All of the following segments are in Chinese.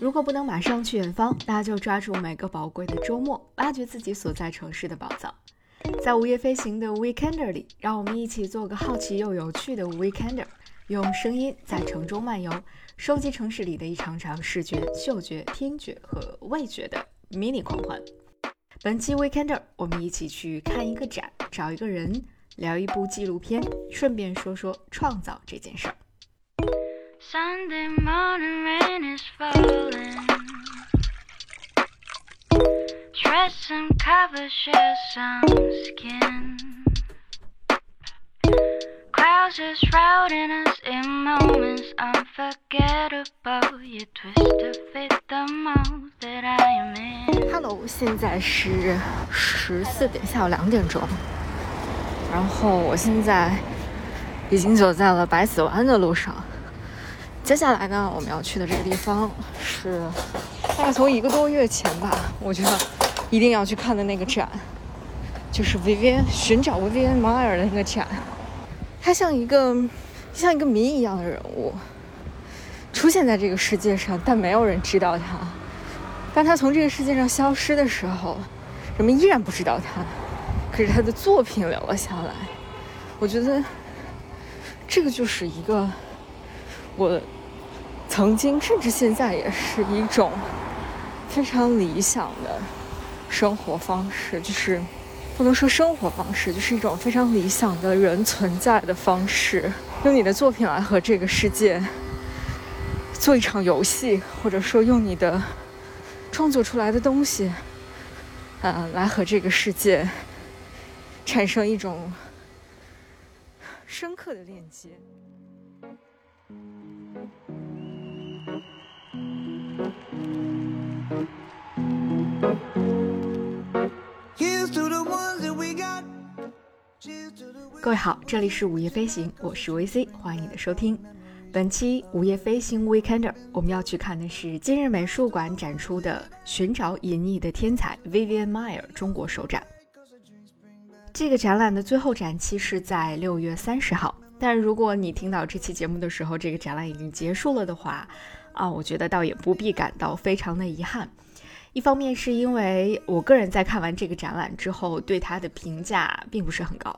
如果不能马上去远方，那就抓住每个宝贵的周末，挖掘自己所在城市的宝藏。在午夜飞行的 Weekender 里，让我们一起做个好奇又有趣的 Weekender，用声音在城中漫游，收集城市里的一场场视觉、嗅觉、听觉和味觉的 mini 狂欢。本期 Weekender，我们一起去看一个展，找一个人，聊一部纪录片，顺便说说创造这件事儿。Sunday morning rain is falling. Dress some cover, share some skin. Crowds are shrouding us in moments unforgettable. You twist to fit the mold that I am in. Hello，现在是十四点，下午两点钟。然后我现在已经走在了百子湾的路上。接下来呢，我们要去的这个地方是大概从一个多月前吧，我觉得一定要去看的那个展，就是 vv 寻找 Vivian Meyer 的那个展。他像一个像一个谜一样的人物，出现在这个世界上，但没有人知道他。当他从这个世界上消失的时候，人们依然不知道他，可是他的作品留了下来。我觉得这个就是一个我。曾经，甚至现在，也是一种非常理想的生活方式。就是不能说生活方式，就是一种非常理想的人存在的方式。用你的作品来和这个世界做一场游戏，或者说用你的创作出来的东西，呃，来和这个世界产生一种深刻的链接。各位好，这里是午夜飞行，我是 VC，欢迎你的收听。本期午夜飞行 Weekender，我们要去看的是今日美术馆展出的《寻找隐匿的天才》Vivian Meyer 中国首展。这个展览的最后展期是在六月三十号，但如果你听到这期节目的时候，这个展览已经结束了的话，啊，我觉得倒也不必感到非常的遗憾。一方面是因为我个人在看完这个展览之后，对它的评价并不是很高。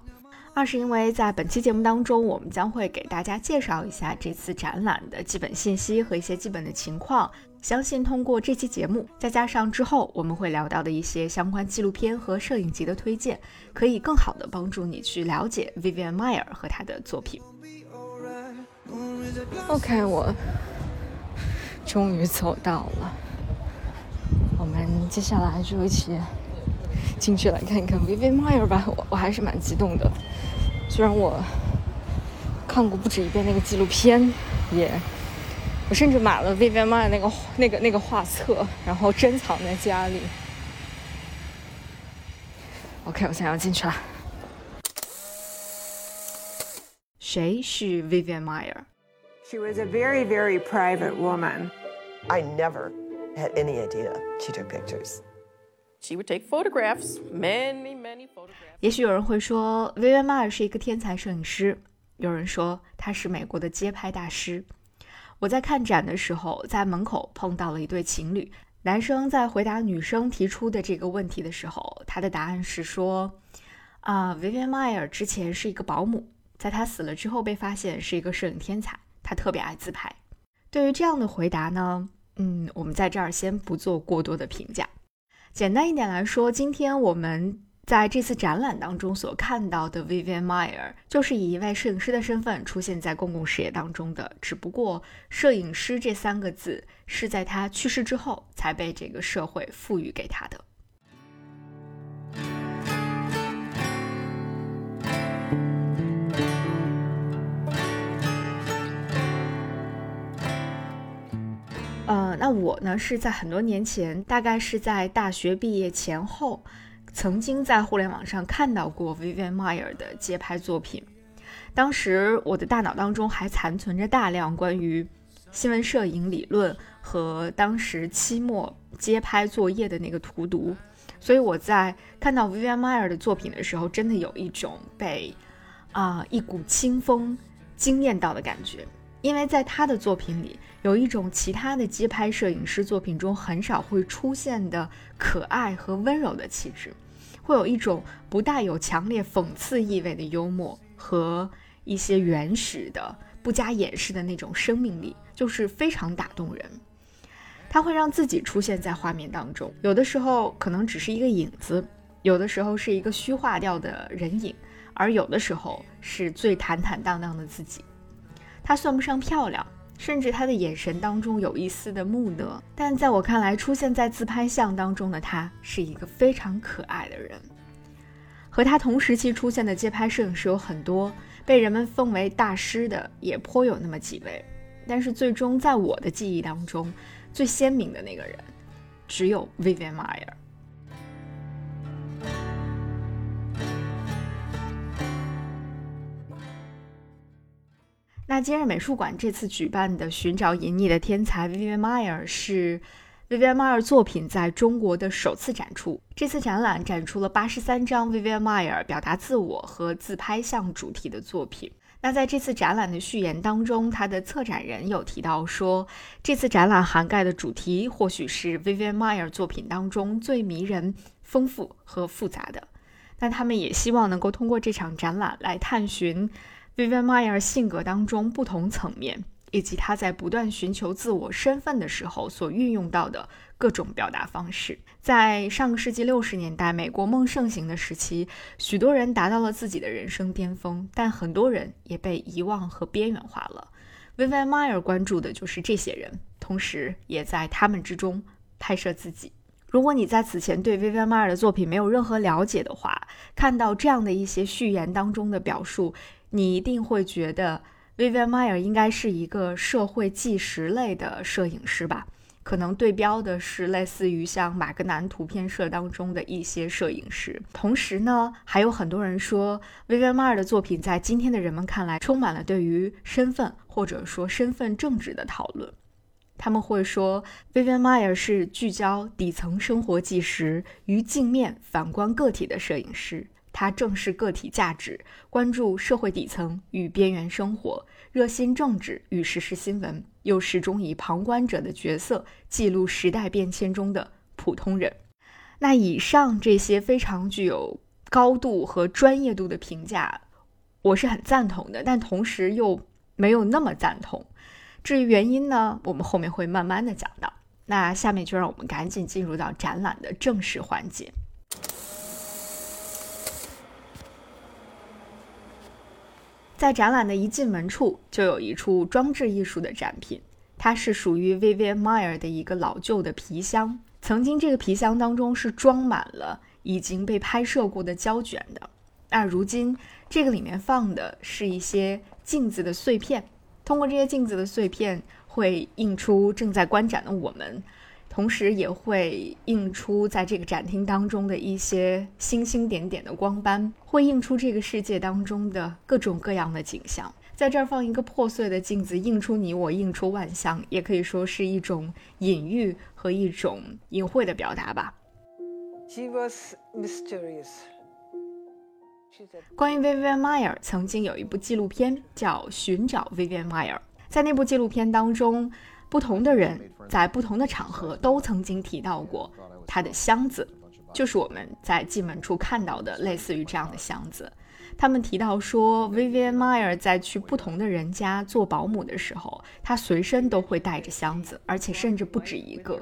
二是因为在本期节目当中，我们将会给大家介绍一下这次展览的基本信息和一些基本的情况。相信通过这期节目，再加上之后我们会聊到的一些相关纪录片和摄影集的推荐，可以更好的帮助你去了解 Vivian Meyer 和他的作品。OK，我终于走到了，我们接下来就一起。进去来看一看 Vivian Meyer 吧，我我还是蛮激动的。虽然我看过不止一遍那个纪录片，也我甚至买了 Vivian Meyer 那个那个那个画册，然后珍藏在家里。OK，我现在要进去了。谁是 Vivian Meyer？She was a very very private woman. I never had any idea she took pictures. She would take photographs, many, many photographs. 也许有人会说，Vivian Maier 是一个天才摄影师，有人说他是美国的街拍大师。我在看展的时候，在门口碰到了一对情侣，男生在回答女生提出的这个问题的时候，他的答案是说，啊，Vivian Maier 之前是一个保姆，在他死了之后被发现是一个摄影天才，他特别爱自拍。对于这样的回答呢，嗯，我们在这儿先不做过多的评价。简单一点来说，今天我们在这次展览当中所看到的 Vivian Meyer，就是以一位摄影师的身份出现在公共视野当中的。只不过“摄影师”这三个字是在他去世之后才被这个社会赋予给他的。我呢是在很多年前，大概是在大学毕业前后，曾经在互联网上看到过 Vivian Meyer 的街拍作品。当时我的大脑当中还残存着大量关于新闻摄影理论和当时期末街拍作业的那个荼毒，所以我在看到 Vivian Meyer 的作品的时候，真的有一种被啊一股清风惊艳到的感觉。因为在他的作品里，有一种其他的街拍摄影师作品中很少会出现的可爱和温柔的气质，会有一种不带有强烈讽刺意味的幽默和一些原始的、不加掩饰的那种生命力，就是非常打动人。他会让自己出现在画面当中，有的时候可能只是一个影子，有的时候是一个虚化掉的人影，而有的时候是最坦坦荡荡的自己。她算不上漂亮，甚至他的眼神当中有一丝的木讷，但在我看来，出现在自拍像当中的他是一个非常可爱的人。和他同时期出现的街拍摄影师有很多，被人们奉为大师的也颇有那么几位，但是最终在我的记忆当中，最鲜明的那个人，只有 Vivian Maier。那今日美术馆这次举办的“寻找隐匿的天才 Vivian Meyer 是 Vivian Meyer 作品在中国的首次展出。这次展览展出了八十三张 Vivian Meyer 表达自我和自拍像主题的作品。那在这次展览的序言当中，他的策展人有提到说，这次展览涵盖的主题或许是 Vivian Meyer 作品当中最迷人、丰富和复杂的。那他们也希望能够通过这场展览来探寻。Vivian Maier 性格当中不同层面，以及他在不断寻求自我身份的时候所运用到的各种表达方式。在上个世纪六十年代，美国梦盛行的时期，许多人达到了自己的人生巅峰，但很多人也被遗忘和边缘化了。Vivian Maier 关注的就是这些人，同时也在他们之中拍摄自己。如果你在此前对 Vivian Maier 的作品没有任何了解的话，看到这样的一些序言当中的表述。你一定会觉得 Vivian Maier 应该是一个社会纪实类的摄影师吧？可能对标的是类似于像马格南图片社当中的一些摄影师。同时呢，还有很多人说 Vivian Maier 的作品在今天的人们看来充满了对于身份或者说身份政治的讨论。他们会说 Vivian Maier 是聚焦底层生活纪实于镜面反观个体的摄影师。他正视个体价值，关注社会底层与边缘生活，热心政治与时事新闻，又始终以旁观者的角色记录时代变迁中的普通人。那以上这些非常具有高度和专业度的评价，我是很赞同的，但同时又没有那么赞同。至于原因呢，我们后面会慢慢的讲到。那下面就让我们赶紧进入到展览的正式环节。在展览的一进门处，就有一处装置艺术的展品，它是属于 Vivian Maier 的一个老旧的皮箱。曾经，这个皮箱当中是装满了已经被拍摄过的胶卷的。那如今，这个里面放的是一些镜子的碎片，通过这些镜子的碎片，会映出正在观展的我们。同时也会映出在这个展厅当中的一些星星点点的光斑，会映出这个世界当中的各种各样的景象。在这儿放一个破碎的镜子，映出你我，映出万象，也可以说是一种隐喻和一种隐晦的表达吧。She was mysterious. 关于 Vivian Maier，曾经有一部纪录片叫《寻找 Vivian Maier》，在那部纪录片当中。不同的人在不同的场合都曾经提到过他的箱子，就是我们在进门处看到的类似于这样的箱子。他们提到说，Vivian Maier 在去不同的人家做保姆的时候，他随身都会带着箱子，而且甚至不止一个。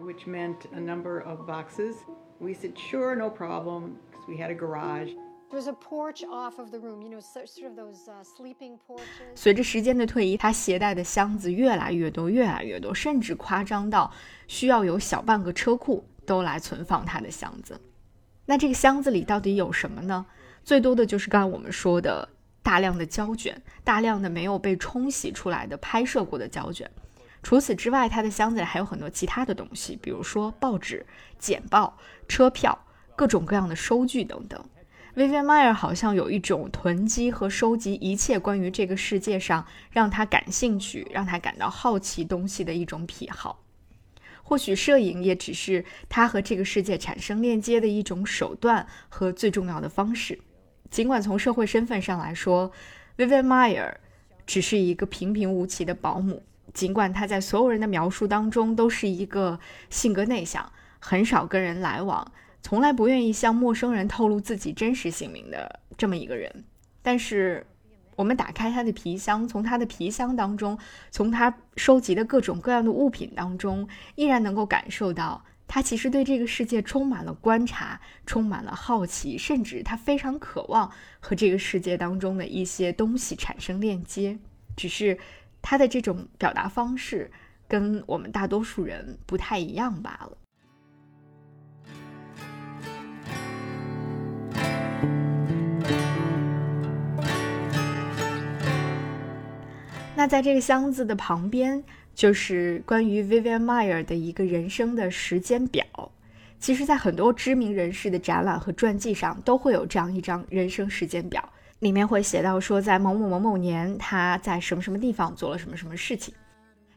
Which meant a number of boxes. We said sure, no problem, because we had a garage. There's a porch off of the room you know sort of those sleeping porches 随着时间的推移，他携带的箱子越来越多，越来越多，甚至夸张到需要有小半个车库都来存放他的箱子。那这个箱子里到底有什么呢？最多的就是刚刚我们说的大量的胶卷，大量的没有被冲洗出来的拍摄过的胶卷。除此之外，他的箱子里还有很多其他的东西，比如说报纸、简报、车票、各种各样的收据等等。Vivian Maier 好像有一种囤积和收集一切关于这个世界上让他感兴趣、让他感到好奇东西的一种癖好。或许摄影也只是他和这个世界产生链接的一种手段和最重要的方式。尽管从社会身份上来说，Vivian Maier 只是一个平平无奇的保姆。尽管他在所有人的描述当中都是一个性格内向、很少跟人来往、从来不愿意向陌生人透露自己真实姓名的这么一个人，但是我们打开他的皮箱，从他的皮箱当中，从他收集的各种各样的物品当中，依然能够感受到他其实对这个世界充满了观察，充满了好奇，甚至他非常渴望和这个世界当中的一些东西产生链接，只是。他的这种表达方式跟我们大多数人不太一样罢了。那在这个箱子的旁边，就是关于 Vivian Meyer 的一个人生的时间表。其实，在很多知名人士的展览和传记上，都会有这样一张人生时间表。里面会写到说，在某某某某年，他在什么什么地方做了什么什么事情。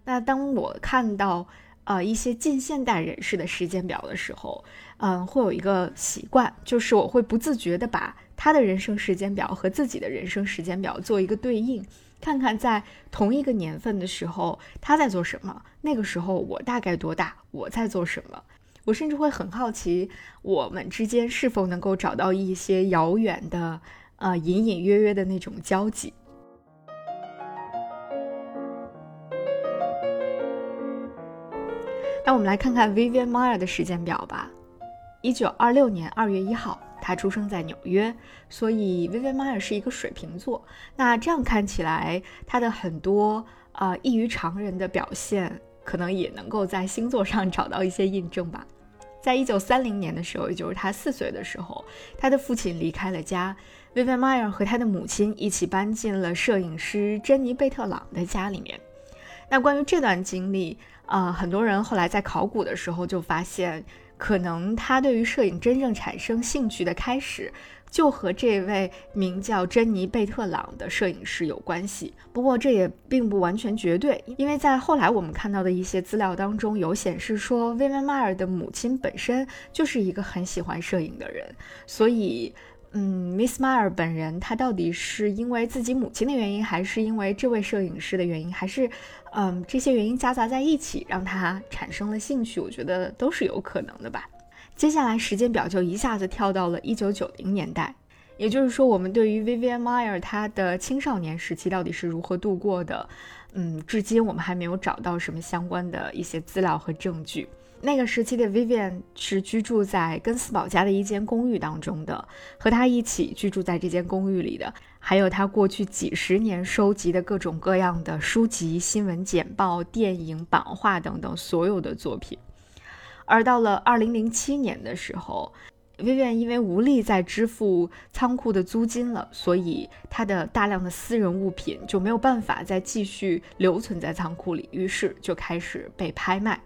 那当我看到呃一些近现代人士的时间表的时候，嗯，会有一个习惯，就是我会不自觉的把他的人生时间表和自己的人生时间表做一个对应，看看在同一个年份的时候他在做什么，那个时候我大概多大，我在做什么。我甚至会很好奇，我们之间是否能够找到一些遥远的。啊，隐隐约约的那种交集。那我们来看看 Vivian Meyer 的时间表吧。一九二六年二月一号，他出生在纽约，所以 Vivian Meyer 是一个水瓶座。那这样看起来，他的很多啊异于常人的表现，可能也能够在星座上找到一些印证吧。在一九三零年的时候，也就是他四岁的时候，他的父亲离开了家，Vivian Meyer 和他的母亲一起搬进了摄影师珍妮贝特朗的家里面。那关于这段经历，啊，很多人后来在考古的时候就发现，可能他对于摄影真正产生兴趣的开始。就和这位名叫珍妮贝特朗的摄影师有关系，不过这也并不完全绝对，因为在后来我们看到的一些资料当中有显示说，薇薇·迈尔的母亲本身就是一个很喜欢摄影的人，所以，嗯，Miss Myer 本人她到底是因为自己母亲的原因，还是因为这位摄影师的原因，还是，嗯，这些原因夹杂在一起让她产生了兴趣？我觉得都是有可能的吧。接下来时间表就一下子跳到了一九九零年代，也就是说，我们对于 Vivian Meyer 她的青少年时期到底是如何度过的，嗯，至今我们还没有找到什么相关的一些资料和证据。那个时期的 Vivian 是居住在根斯堡家的一间公寓当中的，和他一起居住在这间公寓里的，还有他过去几十年收集的各种各样的书籍、新闻简报、电影版画等等所有的作品。而到了二零零七年的时候，Vivian 因为无力再支付仓库的租金了，所以他的大量的私人物品就没有办法再继续留存在仓库里，于是就开始被拍卖。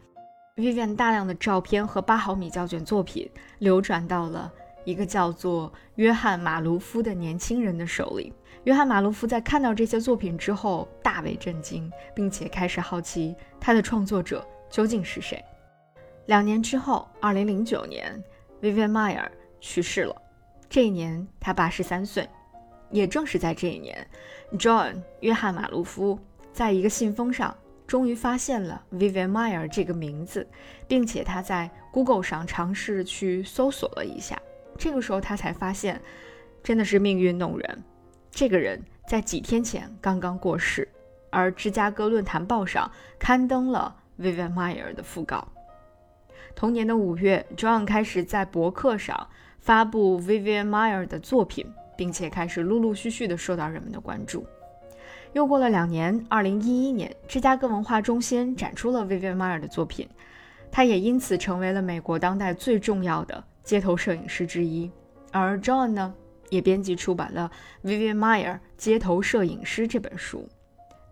Vivian 大量的照片和八毫米胶卷作品流转到了一个叫做约翰·马卢夫的年轻人的手里。约翰·马卢夫在看到这些作品之后大为震惊，并且开始好奇他的创作者究竟是谁。两年之后，二零零九年，Vivian Meyer 去世了。这一年他八十三岁。也正是在这一年，John 约翰马卢夫在一个信封上终于发现了 Vivian Meyer 这个名字，并且他在 Google 上尝试去搜索了一下。这个时候他才发现，真的是命运弄人。这个人在几天前刚刚过世，而芝加哥论坛报上刊登了 Vivian Meyer 的讣告。同年的五月，John 开始在博客上发布 Vivian Meyer 的作品，并且开始陆陆续续地受到人们的关注。又过了两年，二零一一年，芝加哥文化中心展出了 Vivian Meyer 的作品，他也因此成为了美国当代最重要的街头摄影师之一。而 John 呢，也编辑出版了《Vivian Meyer 街头摄影师》这本书。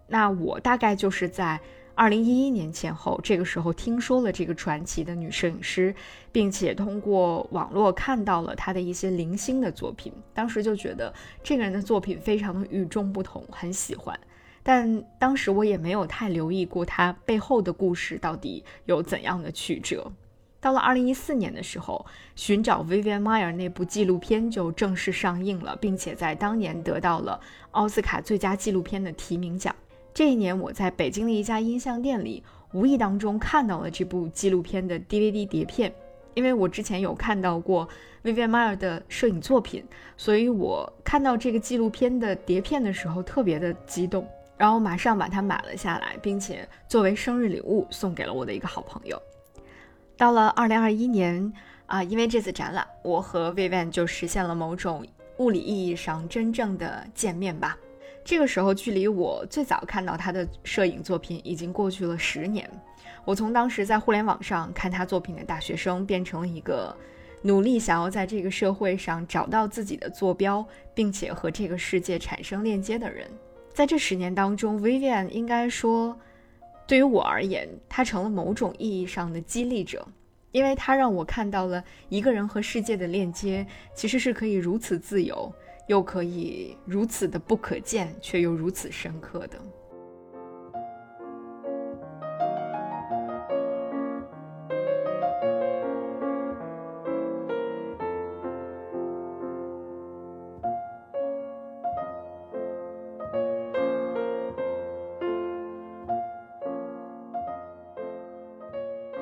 那我大概就是在。二零一一年前后，这个时候听说了这个传奇的女摄影师，并且通过网络看到了她的一些零星的作品，当时就觉得这个人的作品非常的与众不同，很喜欢。但当时我也没有太留意过她背后的故事到底有怎样的曲折。到了二零一四年的时候，寻找 Vivian Meyer 那部纪录片就正式上映了，并且在当年得到了奥斯卡最佳纪录片的提名奖。这一年，我在北京的一家音像店里，无意当中看到了这部纪录片的 DVD 碟片。因为我之前有看到过 Vivian Meyer 的摄影作品，所以我看到这个纪录片的碟片的时候特别的激动，然后马上把它买了下来，并且作为生日礼物送给了我的一个好朋友。到了二零二一年啊，因为这次展览，我和 Vivian 就实现了某种物理意义上真正的见面吧。这个时候，距离我最早看到他的摄影作品已经过去了十年。我从当时在互联网上看他作品的大学生，变成了一个努力想要在这个社会上找到自己的坐标，并且和这个世界产生链接的人。在这十年当中，Vivian 应该说。对于我而言，他成了某种意义上的激励者，因为他让我看到了一个人和世界的链接其实是可以如此自由，又可以如此的不可见，却又如此深刻的。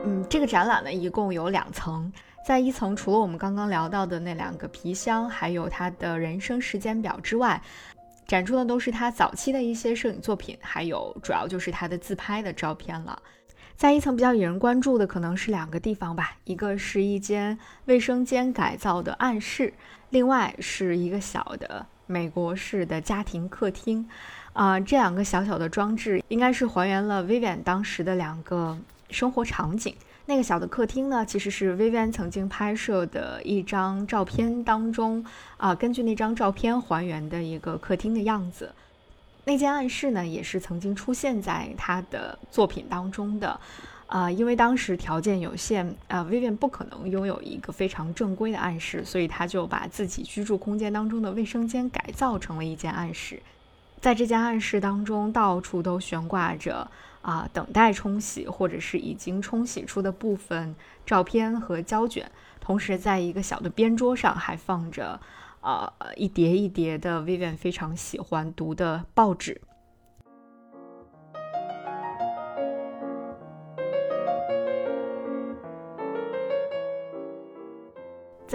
嗯这个展览呢，一共有两层，在一层除了我们刚刚聊到的那两个皮箱，还有他的人生时间表之外，展出的都是他早期的一些摄影作品，还有主要就是他的自拍的照片了。在一层比较引人关注的可能是两个地方吧，一个是一间卫生间改造的暗室，另外是一个小的美国式的家庭客厅。啊，这两个小小的装置应该是还原了 Vivian 当时的两个生活场景。那个小的客厅呢，其实是 Vivian 曾经拍摄的一张照片当中啊，根据那张照片还原的一个客厅的样子。那间暗室呢，也是曾经出现在他的作品当中的。啊，因为当时条件有限，啊，Vivian 不可能拥有一个非常正规的暗室，所以他就把自己居住空间当中的卫生间改造成了一间暗室。在这间暗室当中，到处都悬挂着。啊，等待冲洗或者是已经冲洗出的部分照片和胶卷，同时在一个小的边桌上还放着，呃，一叠一叠的 Vivian 非常喜欢读的报纸。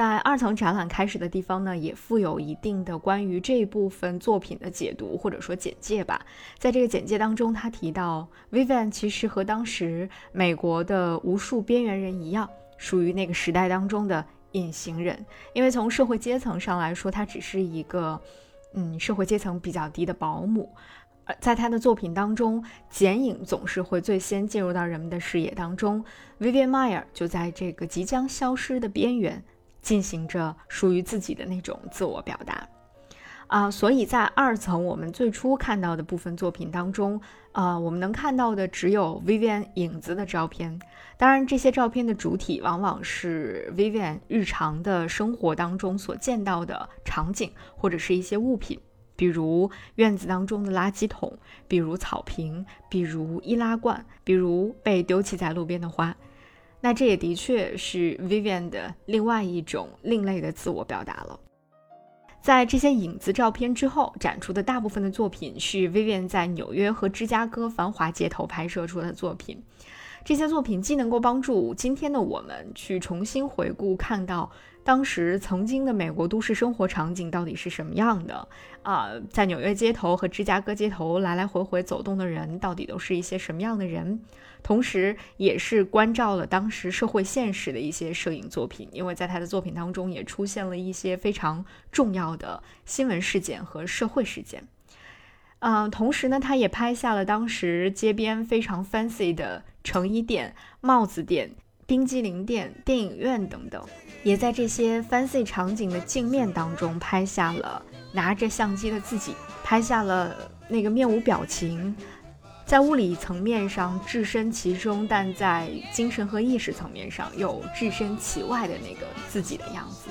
在二层展览开始的地方呢，也附有一定的关于这部分作品的解读或者说简介吧。在这个简介当中，他提到，Vivian 其实和当时美国的无数边缘人一样，属于那个时代当中的隐形人。因为从社会阶层上来说，他只是一个，嗯，社会阶层比较低的保姆。而在他的作品当中，剪影总是会最先进入到人们的视野当中。Vivian Meyer 就在这个即将消失的边缘。进行着属于自己的那种自我表达，啊，所以在二层我们最初看到的部分作品当中，啊，我们能看到的只有 Vivian 影子的照片。当然，这些照片的主体往往是 Vivian 日常的生活当中所见到的场景，或者是一些物品，比如院子当中的垃圾桶，比如草坪，比如易拉罐，比如被丢弃在路边的花。那这也的确是 Vivian 的另外一种另类的自我表达了。在这些影子照片之后，展出的大部分的作品是 Vivian 在纽约和芝加哥繁华街头拍摄出的作品。这些作品既能够帮助今天的我们去重新回顾，看到。当时曾经的美国都市生活场景到底是什么样的啊？在纽约街头和芝加哥街头来来回回走动的人到底都是一些什么样的人？同时，也是关照了当时社会现实的一些摄影作品，因为在他的作品当中也出现了一些非常重要的新闻事件和社会事件。嗯，同时呢，他也拍下了当时街边非常 fancy 的成衣店、帽子店。冰激凌店、电影院等等，也在这些 fancy 场景的镜面当中拍下了拿着相机的自己，拍下了那个面无表情，在物理层面上置身其中，但在精神和意识层面上又置身其外的那个自己的样子。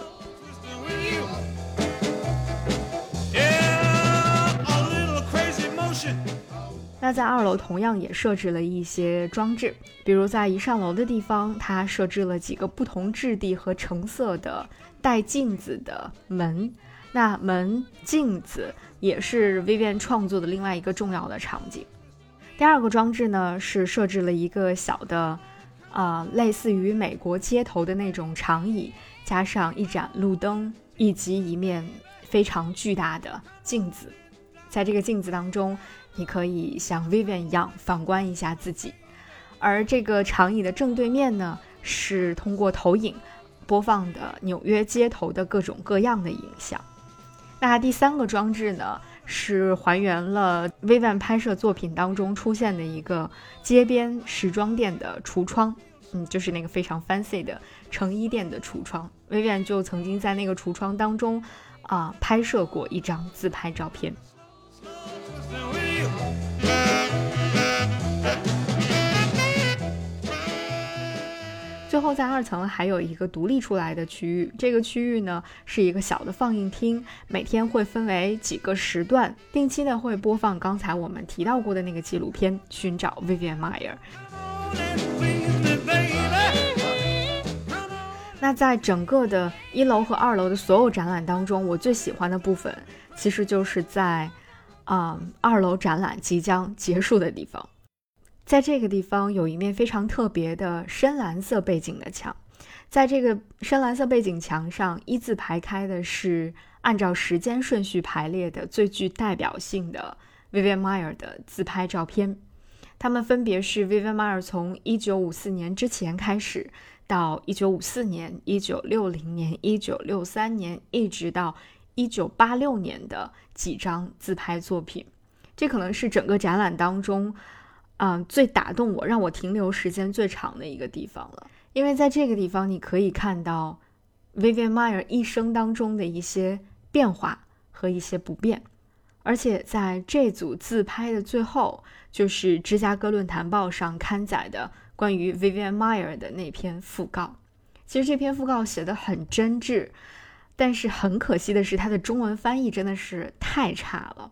那在二楼同样也设置了一些装置，比如在一上楼的地方，它设置了几个不同质地和成色的带镜子的门。那门、镜子也是 Vivian 创作的另外一个重要的场景。第二个装置呢，是设置了一个小的，啊，类似于美国街头的那种长椅，加上一盏路灯，以及一面非常巨大的镜子。在这个镜子当中，你可以像 Vivian 一样反观一下自己。而这个长椅的正对面呢，是通过投影播放的纽约街头的各种各样的影像。那第三个装置呢？是还原了 Vivian 拍摄作品当中出现的一个街边时装店的橱窗，嗯，就是那个非常 fancy 的成衣店的橱窗。Vivian 就曾经在那个橱窗当中啊拍摄过一张自拍照片。最后，在二层还有一个独立出来的区域，这个区域呢是一个小的放映厅，每天会分为几个时段，定期的会播放刚才我们提到过的那个纪录片《寻找 Vivian Meyer》。那在整个的一楼和二楼的所有展览当中，我最喜欢的部分，其实就是在啊二楼展览即将结束的地方。在这个地方有一面非常特别的深蓝色背景的墙，在这个深蓝色背景墙上一字排开的是按照时间顺序排列的最具代表性的 Vivian Meyer 的自拍照片，它们分别是 Vivian Meyer 从1954年之前开始，到1954年、1960年、1963年，一直到1986年的几张自拍作品，这可能是整个展览当中。嗯，最打动我、让我停留时间最长的一个地方了，因为在这个地方，你可以看到 Vivian Meyer 一生当中的一些变化和一些不变，而且在这组自拍的最后，就是芝加哥论坛报上刊载的关于 Vivian Meyer 的那篇讣告。其实这篇讣告写的很真挚，但是很可惜的是，它的中文翻译真的是太差了。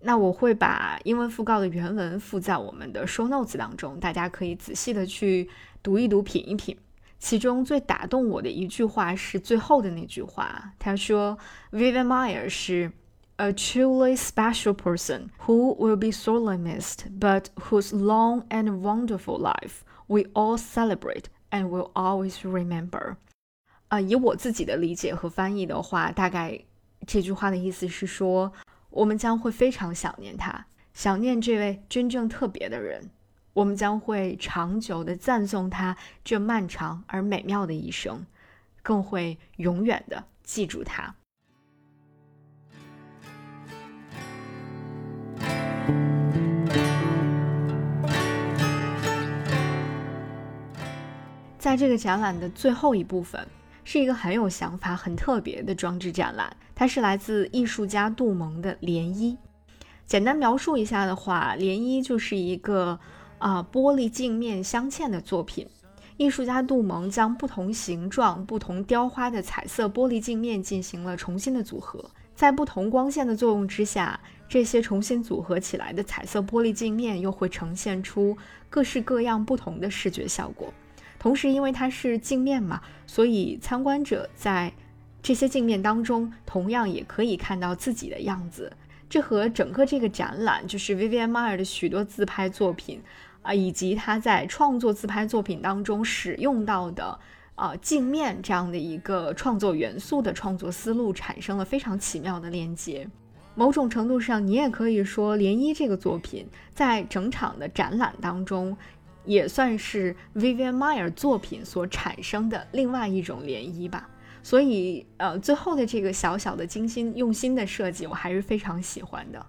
那我会把英文讣告的原文附在我们的 show notes 当中，大家可以仔细的去读一读、品一品。其中最打动我的一句话是最后的那句话，他说：“Vivian Meyer 是 a truly special person who will be sorely missed, but whose long and wonderful life we all celebrate and will always remember。”啊，以我自己的理解和翻译的话，大概这句话的意思是说。我们将会非常想念他，想念这位真正特别的人。我们将会长久地赞颂他这漫长而美妙的一生，更会永远地记住他。在这个展览的最后一部分。是一个很有想法、很特别的装置展览，它是来自艺术家杜蒙的涟漪。简单描述一下的话，涟漪就是一个啊玻璃镜面镶嵌的作品。艺术家杜蒙将不同形状、不同雕花的彩色玻璃镜面进行了重新的组合，在不同光线的作用之下，这些重新组合起来的彩色玻璃镜面又会呈现出各式各样不同的视觉效果。同时，因为它是镜面嘛，所以参观者在这些镜面当中，同样也可以看到自己的样子。这和整个这个展览，就是 VVMR 的许多自拍作品啊，以及他在创作自拍作品当中使用到的啊镜面这样的一个创作元素的创作思路，产生了非常奇妙的连接。某种程度上，你也可以说，涟漪这个作品在整场的展览当中。也算是 Vivian Meyer 作品所产生的另外一种涟漪吧。所以，呃，最后的这个小小的精心用心的设计，我还是非常喜欢的。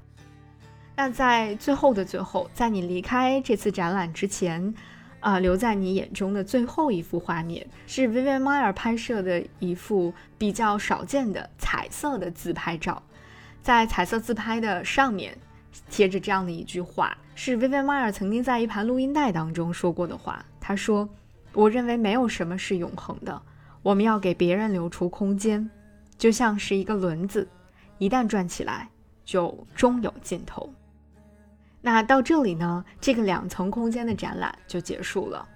那在最后的最后，在你离开这次展览之前，啊，留在你眼中的最后一幅画面，是 Vivian Meyer 拍摄的一幅比较少见的彩色的自拍照。在彩色自拍的上面。贴着这样的一句话，是 Vivian Meyer 曾经在一盘录音带当中说过的话。他说：“我认为没有什么是永恒的，我们要给别人留出空间，就像是一个轮子，一旦转起来，就终有尽头。”那到这里呢，这个两层空间的展览就结束了。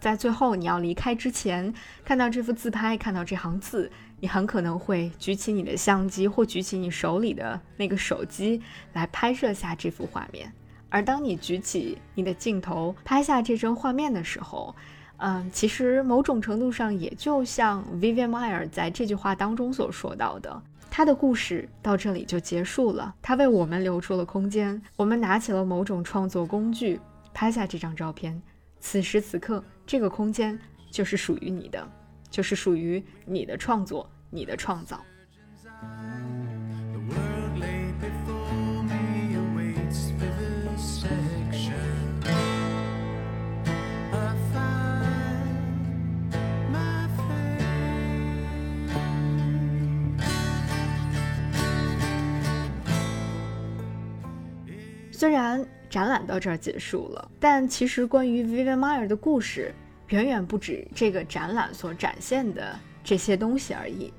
在最后你要离开之前，看到这幅自拍，看到这行字，你很可能会举起你的相机或举起你手里的那个手机来拍摄下这幅画面。而当你举起你的镜头拍下这张画面的时候，嗯，其实某种程度上也就像 Vivian Meyer 在这句话当中所说到的，他的故事到这里就结束了。他为我们留出了空间，我们拿起了某种创作工具，拍下这张照片。此时此刻，这个空间就是属于你的，就是属于你的创作，你的创造。虽然展览到这儿结束了，但其实关于 Vivian Meyer 的故事远远不止这个展览所展现的这些东西而已。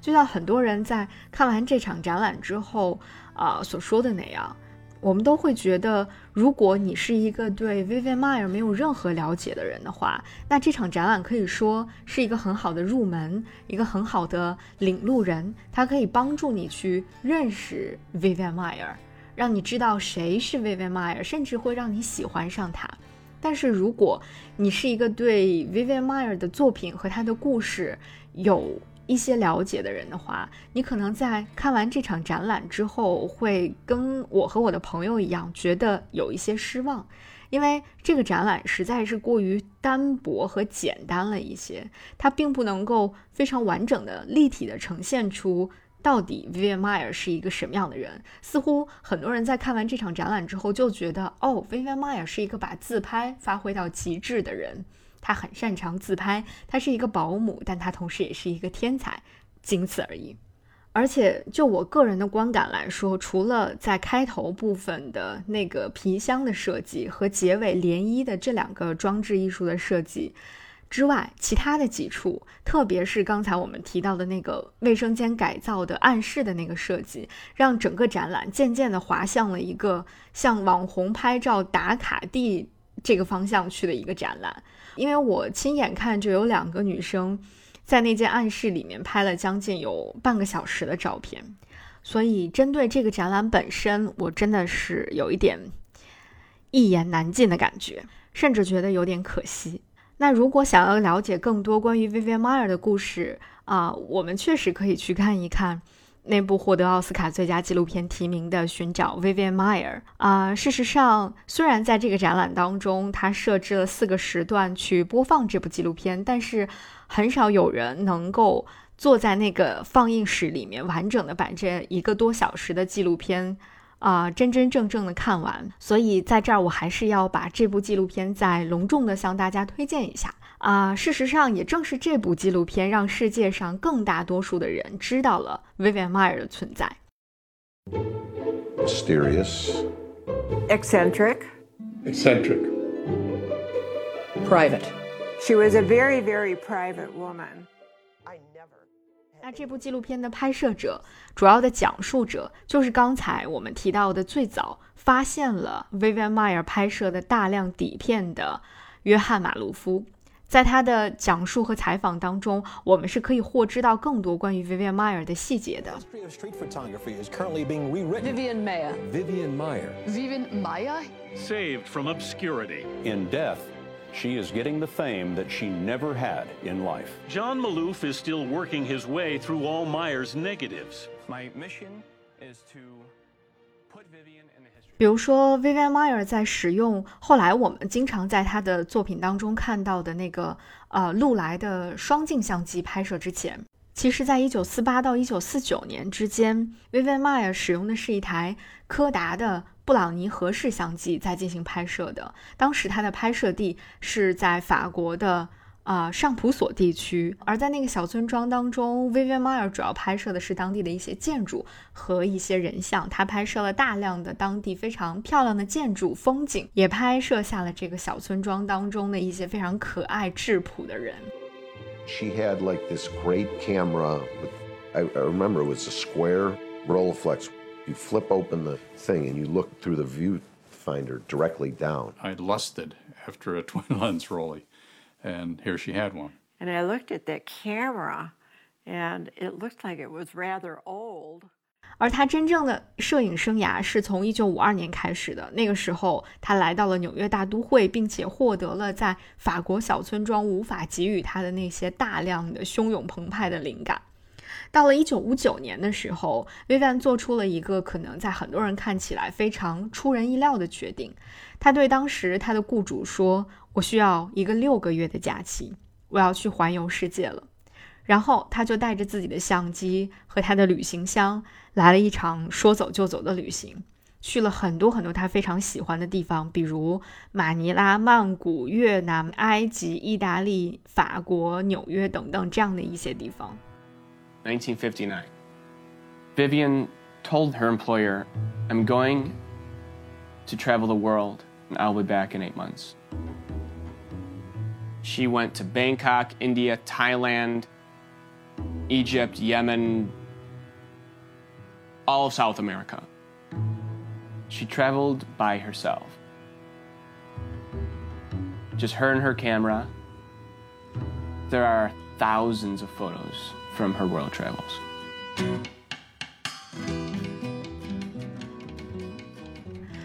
就像很多人在看完这场展览之后啊所说的那样，我们都会觉得，如果你是一个对 Vivian Meyer 没有任何了解的人的话，那这场展览可以说是一个很好的入门，一个很好的领路人，它可以帮助你去认识 Vivian Meyer。让你知道谁是 Vivian Meyer，甚至会让你喜欢上他。但是，如果你是一个对 Vivian Meyer 的作品和他的故事有一些了解的人的话，你可能在看完这场展览之后，会跟我和我的朋友一样，觉得有一些失望，因为这个展览实在是过于单薄和简单了一些，它并不能够非常完整的、立体的呈现出。到底 Vivian Meyer 是一个什么样的人？似乎很多人在看完这场展览之后就觉得，哦，Vivian Meyer 是一个把自拍发挥到极致的人。他很擅长自拍，他是一个保姆，但他同时也是一个天才，仅此而已。而且就我个人的观感来说，除了在开头部分的那个皮箱的设计和结尾涟漪的这两个装置艺术的设计。之外，其他的几处，特别是刚才我们提到的那个卫生间改造的暗室的那个设计，让整个展览渐渐地滑向了一个向网红拍照打卡地这个方向去的一个展览。因为我亲眼看，就有两个女生在那间暗室里面拍了将近有半个小时的照片，所以针对这个展览本身，我真的是有一点一言难尽的感觉，甚至觉得有点可惜。那如果想要了解更多关于 Vivian Meyer 的故事啊，我们确实可以去看一看那部获得奥斯卡最佳纪录片提名的《寻找 Vivian Meyer》啊。事实上，虽然在这个展览当中，它设置了四个时段去播放这部纪录片，但是很少有人能够坐在那个放映室里面完整的把这一个多小时的纪录片。啊，真真正正的看完，所以在这儿我还是要把这部纪录片再隆重的向大家推荐一下啊。事实上，也正是这部纪录片让世界上更大多数的人知道了 Vivian Meyer 的存在。Mysterious, eccentric, eccentric, private. She was a very, very private woman. 那这部纪录片的拍摄者，主要的讲述者，就是刚才我们提到的最早发现了 Vivian Meyer 拍摄的大量底片的约翰马卢夫。在他的讲述和采访当中，我们是可以获知到更多关于 Vivian Meyer 的细节的。Vivian Meyer. Vivian Meyer. Vivian Meyer. Saved from obscurity. In death, she is getting the fame that she never had in life. John Maloof is still working his way through all Meyer's negatives. My mission is to put Vivian in the history. 比如说，Vivian Meyer 在使用后来我们经常在他的作品当中看到的那个呃禄来的双镜相机拍摄之前，其实在一九四八到一九四九年之间，Vivian Meyer 使用的是一台柯达的。布朗尼合适相机在进行拍摄的，当时他的拍摄地是在法国的啊上普索地区，而在那个小村庄当中，Vivian Meyer 主要拍摄的是当地的一些建筑和一些人像，他拍摄了大量的当地非常漂亮的建筑风景，也拍摄下了这个小村庄当中的一些非常可爱质朴的人。She had like this great camera. I, I remember it was a square Rolleiflex you flip open the thing and you look through the view viewfinder directly down. I lusted after a twin lens Rolly, and here she had one. And I looked at that camera, and it looked like it was rather old. 而他真正的摄影生涯是从1952年开始的。那个时候，他来到了纽约大都会，并且获得了在法国小村庄无法给予他的那些大量的汹涌澎湃的灵感。 到了1959年的时候 vivan 做出了一个可能在很多人看起来非常出人意料的决定。他对当时他的雇主说：“我需要一个六个月的假期，我要去环游世界了。”然后他就带着自己的相机和他的旅行箱，来了一场说走就走的旅行，去了很多很多他非常喜欢的地方，比如马尼拉、曼谷、越南、埃及、意大利、法国、纽约等等这样的一些地方。1959, Vivian told her employer, "I'm going to travel the world, and I'll be back in eight months." She went to Bangkok, India, Thailand. Egypt, Yemen, all of South America. She traveled by herself. Just her and her camera. There are thousands of photos from her world travels.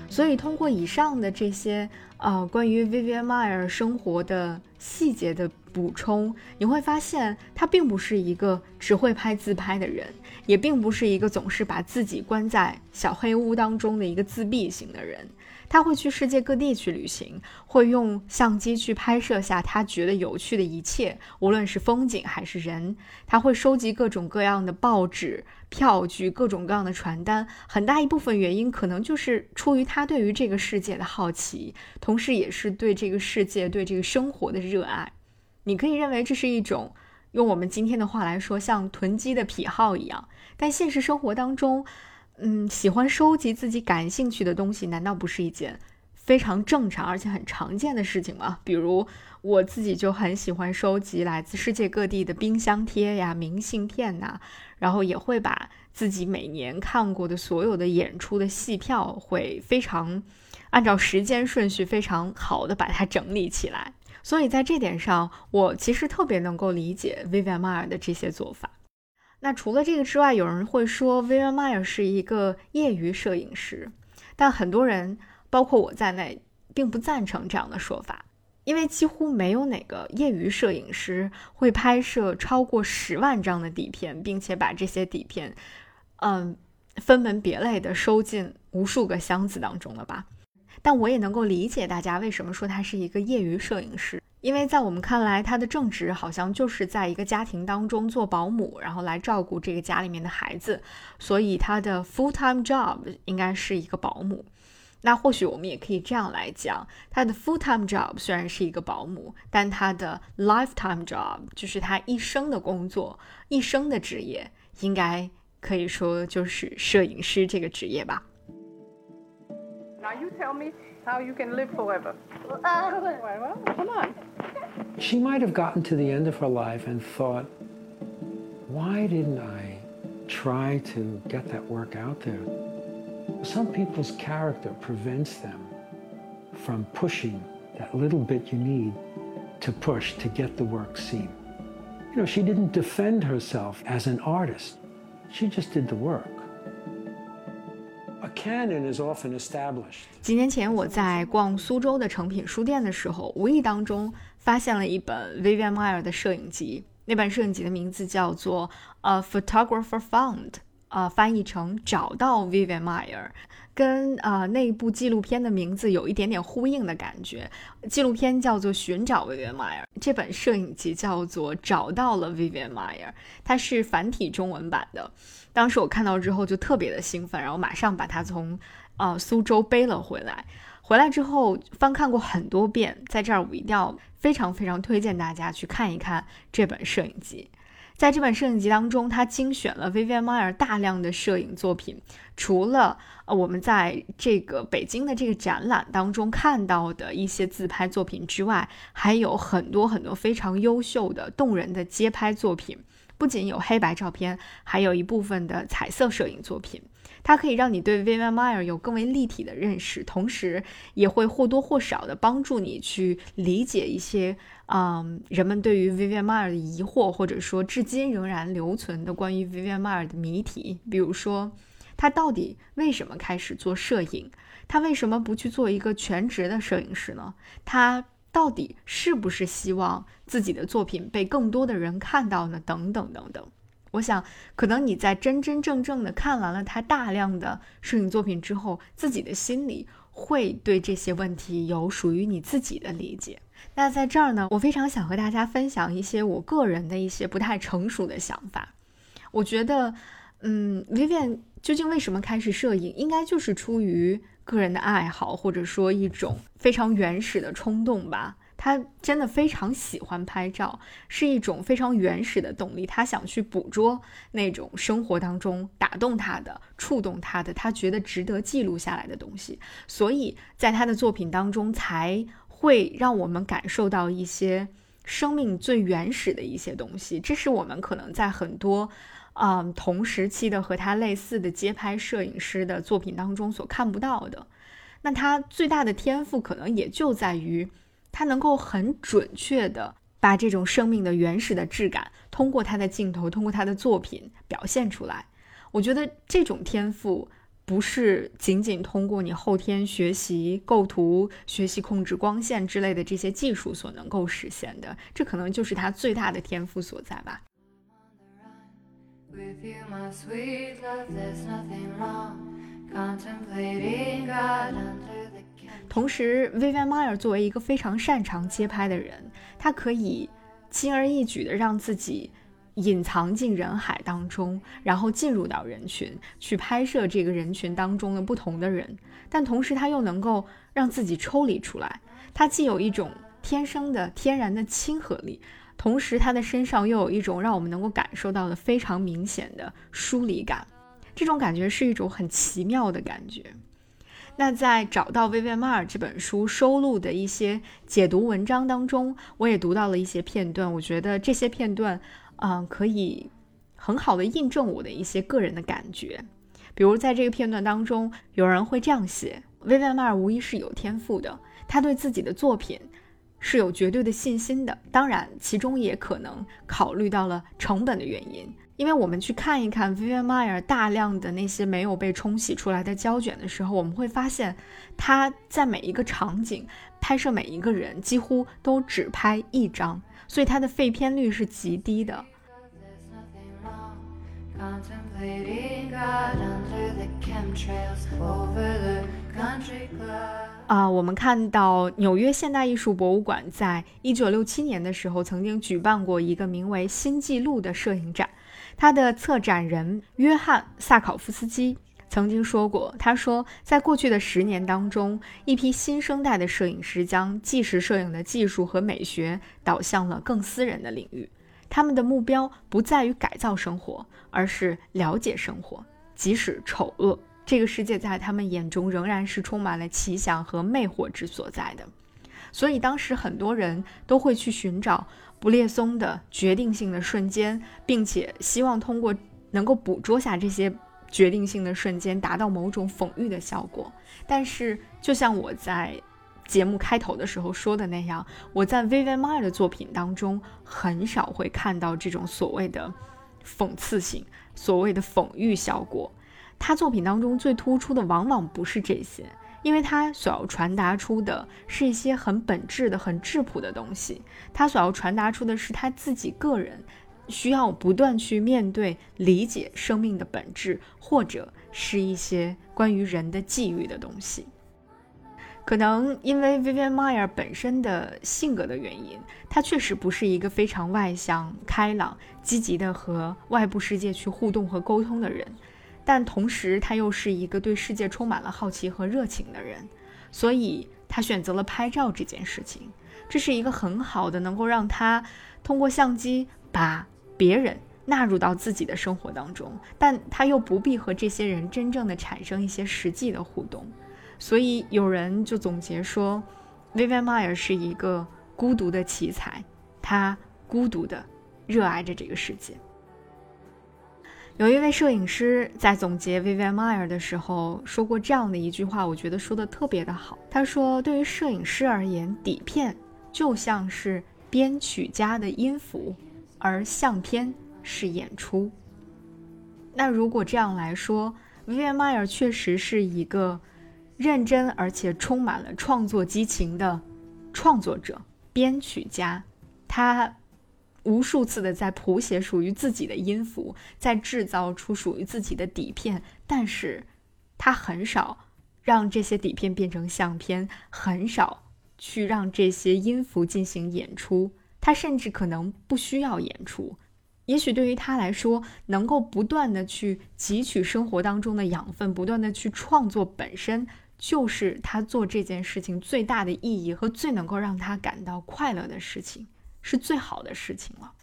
所以，通过以上的这些呃关于 Vivian Meyer 生活的细节的补充，你会发现他并不是一个只会拍自拍的人，也并不是一个总是把自己关在小黑屋当中的一个自闭型的人。他会去世界各地去旅行，会用相机去拍摄下他觉得有趣的一切，无论是风景还是人。他会收集各种各样的报纸、票据、各种各样的传单。很大一部分原因可能就是出于他对于这个世界的好奇，同时也是对这个世界、对这个生活的热爱。你可以认为这是一种用我们今天的话来说，像囤积的癖好一样。但现实生活当中，嗯，喜欢收集自己感兴趣的东西，难道不是一件非常正常而且很常见的事情吗？比如我自己就很喜欢收集来自世界各地的冰箱贴呀、明信片呐，然后也会把自己每年看过的所有的演出的戏票，会非常按照时间顺序非常好的把它整理起来。所以在这点上，我其实特别能够理解 Vivian Mar 的这些做法。那除了这个之外，有人会说 v i v i a Meyer 是一个业余摄影师，但很多人，包括我在内，并不赞成这样的说法，因为几乎没有哪个业余摄影师会拍摄超过十万张的底片，并且把这些底片，嗯，分门别类的收进无数个箱子当中了吧？但我也能够理解大家为什么说他是一个业余摄影师。因为在我们看来，他的正职好像就是在一个家庭当中做保姆，然后来照顾这个家里面的孩子，所以他的 full time job 应该是一个保姆。那或许我们也可以这样来讲，他的 full time job 虽然是一个保姆，但他的 lifetime job 就是他一生的工作、一生的职业，应该可以说就是摄影师这个职业吧。Now you tell me how you can live forever. well, come on. She might have gotten to the end of her life and thought, why didn't I try to get that work out there? Some people's character prevents them from pushing that little bit you need to push to get the work seen. You know, she didn't defend herself as an artist. She just did the work. Canon is often established. 几年前，我在逛苏州的诚品书店的时候，无意当中发现了一本 Vivian Meyer 的摄影集。那本摄影集的名字叫做《A Photographer Found》，呃，翻译成“找到 Vivian Meyer”，跟呃那部纪录片的名字有一点点呼应的感觉。纪录片叫做《寻找 Vivian Meyer》，这本摄影集叫做《找到了 Vivian Meyer》，它是繁体中文版的。当时我看到之后就特别的兴奋，然后马上把它从，呃苏州背了回来。回来之后翻看过很多遍，在这儿我一定要非常非常推荐大家去看一看这本摄影集。在这本摄影集当中，它精选了 Vivian Meyer 大量的摄影作品，除了呃我们在这个北京的这个展览当中看到的一些自拍作品之外，还有很多很多非常优秀的动人的街拍作品。不仅有黑白照片，还有一部分的彩色摄影作品。它可以让你对 Vivian Maier 有更为立体的认识，同时也会或多或少的帮助你去理解一些，嗯，人们对于 Vivian Maier 的疑惑，或者说至今仍然留存的关于 Vivian Maier 的谜题。比如说，他到底为什么开始做摄影？他为什么不去做一个全职的摄影师呢？他到底是不是希望自己的作品被更多的人看到呢？等等等等。我想，可能你在真真正正的看完了他大量的摄影作品之后，自己的心里会对这些问题有属于你自己的理解。那在这儿呢，我非常想和大家分享一些我个人的一些不太成熟的想法。我觉得，嗯，Vivian 究竟为什么开始摄影，应该就是出于个人的爱好，或者说一种非常原始的冲动吧。他真的非常喜欢拍照，是一种非常原始的动力。他想去捕捉那种生活当中打动他的、触动他的，他觉得值得记录下来的东西。所以在他的作品当中，才会让我们感受到一些生命最原始的一些东西。这是我们可能在很多，嗯，同时期的和他类似的街拍摄影师的作品当中所看不到的。那他最大的天赋，可能也就在于。他能够很准确的把这种生命的原始的质感，通过他的镜头，通过他的作品表现出来。我觉得这种天赋不是仅仅通过你后天学习构图、学习控制光线之类的这些技术所能够实现的，这可能就是他最大的天赋所在吧。With you my sweet love there's nothing wrong contemplating god unto the can 同时 vivian myer 作为一个非常擅长街拍的人，他可以轻而易举的让自己隐藏进人海当中，然后进入到人群，去拍摄这个人群当中的不同的人，但同时他又能够让自己抽离出来，他既有一种天生的天然的亲和力。同时他的身上又有一种让我们能够感受到的非常明显的疏离感。这种感觉是一种很奇妙的感觉。那在找到《Vivian m a r》这本书收录的一些解读文章当中，我也读到了一些片段。我觉得这些片段，嗯，可以很好的印证我的一些个人的感觉。比如在这个片段当中，有人会这样写：Vivian m a r 无疑是有天赋的，他对自己的作品是有绝对的信心的，当然其中也可能考虑到了成本的原因，因为我们去看一看 Vivian Meyer 大量的那些没有被冲洗出来的胶卷的时候，我们会发现他在每一个场景拍摄每一个人几乎都只拍一张，所以他的废片率是极低的。contemplating god under the chemtrails over the country。啊，我们看到纽约现代艺术博物馆在一九六七年的时候，曾经举办过一个名为“新纪录”的摄影展。他的策展人约翰·萨考夫斯基曾经说过：“他说，在过去的十年当中，一批新生代的摄影师将纪实摄影的技术和美学导向了更私人的领域。他们的目标不在于改造生活，而是了解生活，即使丑恶，这个世界在他们眼中仍然是充满了奇想和魅惑之所在的。所以，当时很多人都会去寻找。”布列松的决定性的瞬间，并且希望通过能够捕捉下这些决定性的瞬间，达到某种讽喻的效果。但是，就像我在节目开头的时候说的那样，我在 Vivian m a r 的作品当中很少会看到这种所谓的讽刺性、所谓的讽喻效果。他作品当中最突出的，往往不是这些。因为他所要传达出的是一些很本质的、很质朴的东西，他所要传达出的是他自己个人需要不断去面对、理解生命的本质，或者是一些关于人的际遇的东西。可能因为 Vivian Maier 本身的性格的原因，他确实不是一个非常外向、开朗、积极的和外部世界去互动和沟通的人。但同时，他又是一个对世界充满了好奇和热情的人，所以他选择了拍照这件事情。这是一个很好的，能够让他通过相机把别人纳入到自己的生活当中，但他又不必和这些人真正的产生一些实际的互动。所以有人就总结说，Vivian Mayer 是一个孤独的奇才，他孤独的热爱着这个世界。有一位摄影师在总结 Vivian Maier 的时候说过这样的一句话，我觉得说的特别的好。他说：“对于摄影师而言，底片就像是编曲家的音符，而相片是演出。”那如果这样来说，Vivian Maier 确实是一个认真而且充满了创作激情的创作者、编曲家，他。无数次的在谱写属于自己的音符，在制造出属于自己的底片，但是，他很少让这些底片变成相片，很少去让这些音符进行演出。他甚至可能不需要演出，也许对于他来说，能够不断的去汲取生活当中的养分，不断的去创作，本身就是他做这件事情最大的意义和最能够让他感到快乐的事情。是最好的事情了，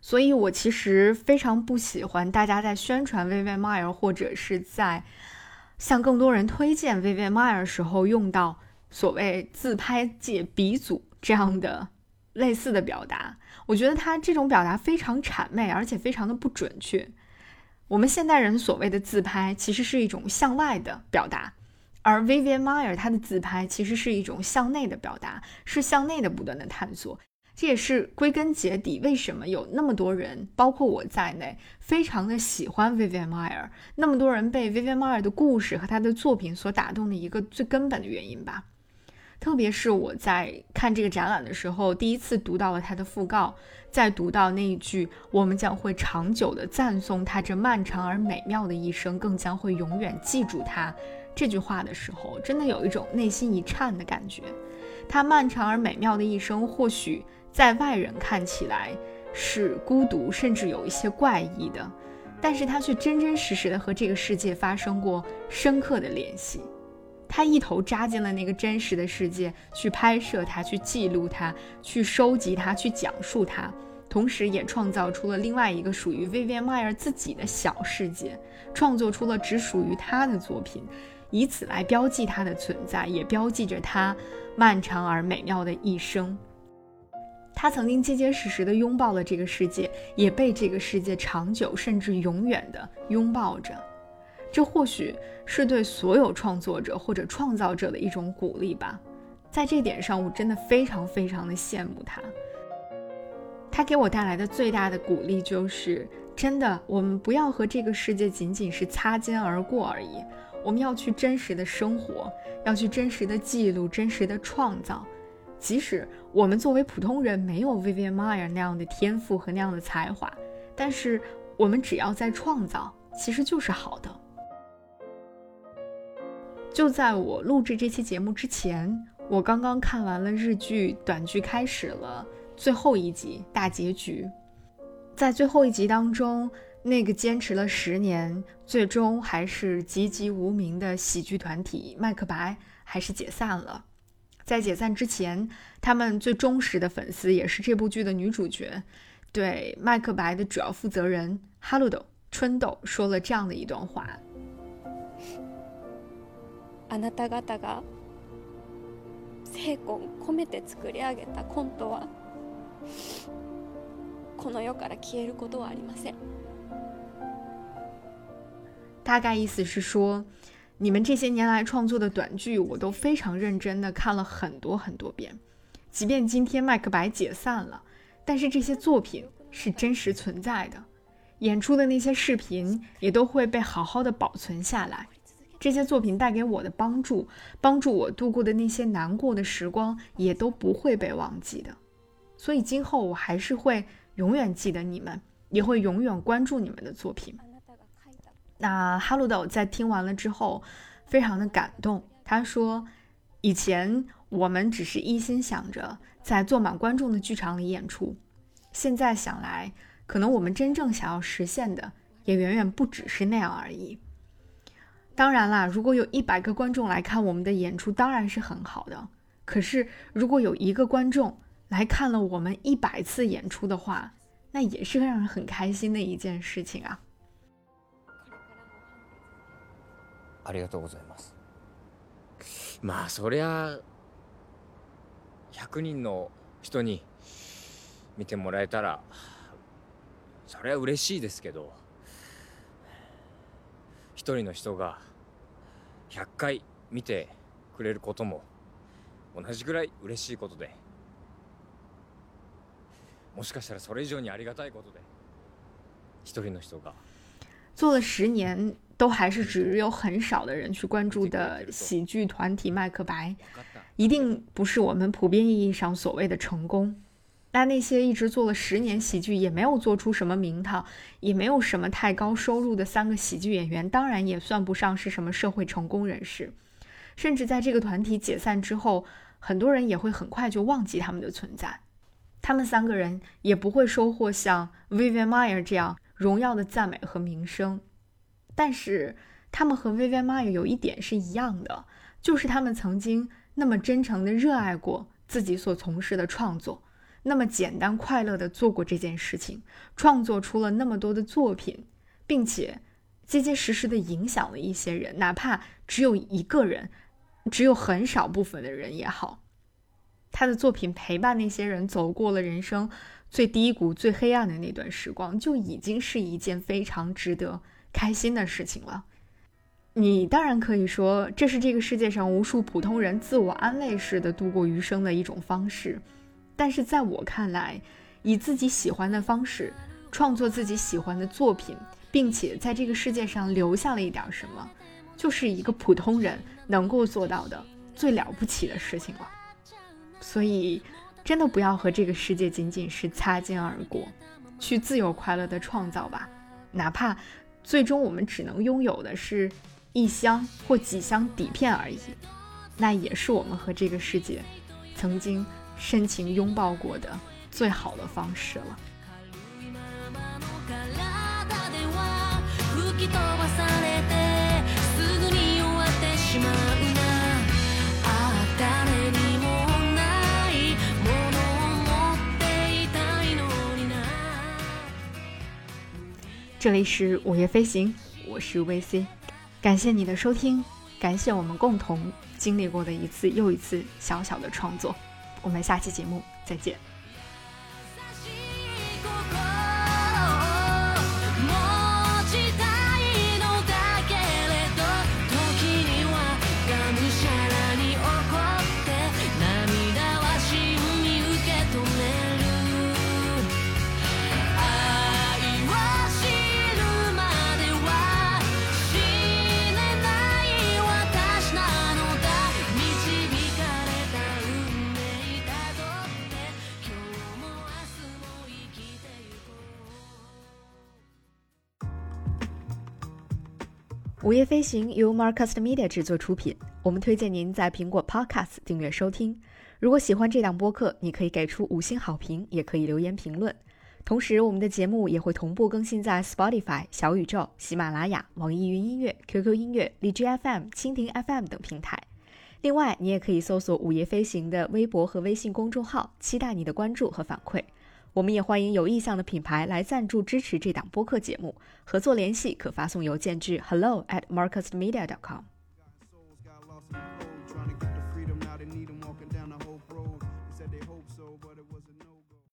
所以我其实非常不喜欢大家在宣传 Vivian Maier 或者是在向更多人推荐 Vivian Maier 时候用到所谓自拍界鼻祖这样的类似的表达。我觉得他这种表达非常谄媚，而且非常的不准确。我们现代人所谓的自拍其实是一种向外的表达，而 Vivian Maier 他的自拍其实是一种向内的表达，是向内的不断的探索。这也是归根结底，为什么有那么多人，包括我在内，非常的喜欢 Vivian Maier，那么多人被 Vivian Maier 的故事和他的作品所打动的一个最根本的原因吧。特别是我在看这个展览的时候，第一次读到了他的讣告，再读到那一句“我们将会长久的赞颂他这漫长而美妙的一生，更将会永远记住他”这句话的时候，真的有一种内心一颤的感觉。他漫长而美妙的一生，或许。在外人看起来是孤独，甚至有一些怪异的，但是他却真真实实的和这个世界发生过深刻的联系。他一头扎进了那个真实的世界，去拍摄它，去记录它，去收集它，去讲述它，同时也创造出了另外一个属于 Vivian Maier 自己的小世界，创作出了只属于他的作品，以此来标记他的存在，也标记着他漫长而美妙的一生。他曾经结结实实地拥抱了这个世界，也被这个世界长久甚至永远地拥抱着。这或许是对所有创作者或者创造者的一种鼓励吧。在这点上，我真的非常非常的羡慕他。他给我带来的最大的鼓励就是，真的，我们不要和这个世界仅仅是擦肩而过而已，我们要去真实的生活，要去真实的记录，真实的创造。即使我们作为普通人没有 Vivian Maier 那样的天赋和那样的才华，但是我们只要在创造，其实就是好的。就在我录制这期节目之前，我刚刚看完了日剧短剧开始了最后一集大结局。在最后一集当中，那个坚持了十年，最终还是籍籍无名的喜剧团体麦克白还是解散了。在解散之前，他们最忠实的粉丝，也是这部剧的女主角，对麦克白的主要负责人哈鲁豆春豆说了这样的一段话：“あなた方が精魂込めて作り上げたコントはこの世から消えることはありません。”大概意思是说。 你们这些年来创作的短剧，我都非常认真的看了很多很多遍。即便今天麦克白解散了，但是这些作品是真实存在的，演出的那些视频也都会被好好的保存下来。这些作品带给我的帮助，帮助我度过的那些难过的时光，也都不会被忘记的。所以今后我还是会永远记得你们，也会永远关注你们的作品。那哈鲁豆在听完了之后，非常的感动。他说：“以前我们只是一心想着在坐满观众的剧场里演出，现在想来，可能我们真正想要实现的，也远远不只是那样而已。当然啦，如果有一百个观众来看我们的演出，当然是很好的。可是，如果有一个观众来看了我们一百次演出的话，那也是让人很开心的一件事情啊。”ありがとうございます。まあそりゃ100人の人に見てもらえたらそれは嬉しいですけど一人の人が100回見てくれることも同じぐらい嬉しいことでもしかしたらそれ以上にありがたいことで一人の人が做了十年，都还是只有很少的人去关注的喜剧团体麦克白，一定不是我们普遍意义上所谓的成功。那那些一直做了十年喜剧，也没有做出什么名堂，也没有什么太高收入的三个喜剧演员，当然也算不上是什么社会成功人士。甚至在这个团体解散之后，很多人也会很快就忘记他们的存在。他们三个人也不会收获像 Vivian Meyer 这样荣耀的赞美和名声。但是他们和 Vivian m y 有一点是一样的，就是他们曾经那么真诚的热爱过自己所从事的创作，那么简单快乐的做过这件事情，创作出了那么多的作品，并且结结实实的影响了一些人，哪怕只有一个人。只有很少部分的人也好，他的作品陪伴那些人走过了人生最低谷、最黑暗的那段时光，就已经是一件非常值得开心的事情了。你当然可以说，这是这个世界上无数普通人自我安慰式的度过余生的一种方式。但是在我看来，以自己喜欢的方式创作自己喜欢的作品，并且在这个世界上留下了一点什么。就是一个普通人能够做到的最了不起的事情了，所以真的不要和这个世界仅仅是擦肩而过，去自由快乐的创造吧，哪怕最终我们只能拥有的是一箱或几箱底片而已，那也是我们和这个世界曾经深情拥抱过的最好的方式了。这里是午夜飞行，我是 VC，感谢你的收听，感谢我们共同经历过的一次又一次小小的创作，我们下期节目再见。午夜飞行由 Marcast Media 制作出品，我们推荐您在苹果 Podcast 订阅收听。如果喜欢这档播客，你可以给出五星好评，也可以留言评论。同时，我们的节目也会同步更新在 Spotify、小宇宙、喜马拉雅、网易云音乐、QQ 音乐、荔枝 FM、蜻蜓 FM 等平台。另外，你也可以搜索“午夜飞行”的微博和微信公众号，期待你的关注和反馈。我们也欢迎有意向的品牌来赞助支持这档播客节目，合作联系可发送邮件至 hello at marcusmedia.com。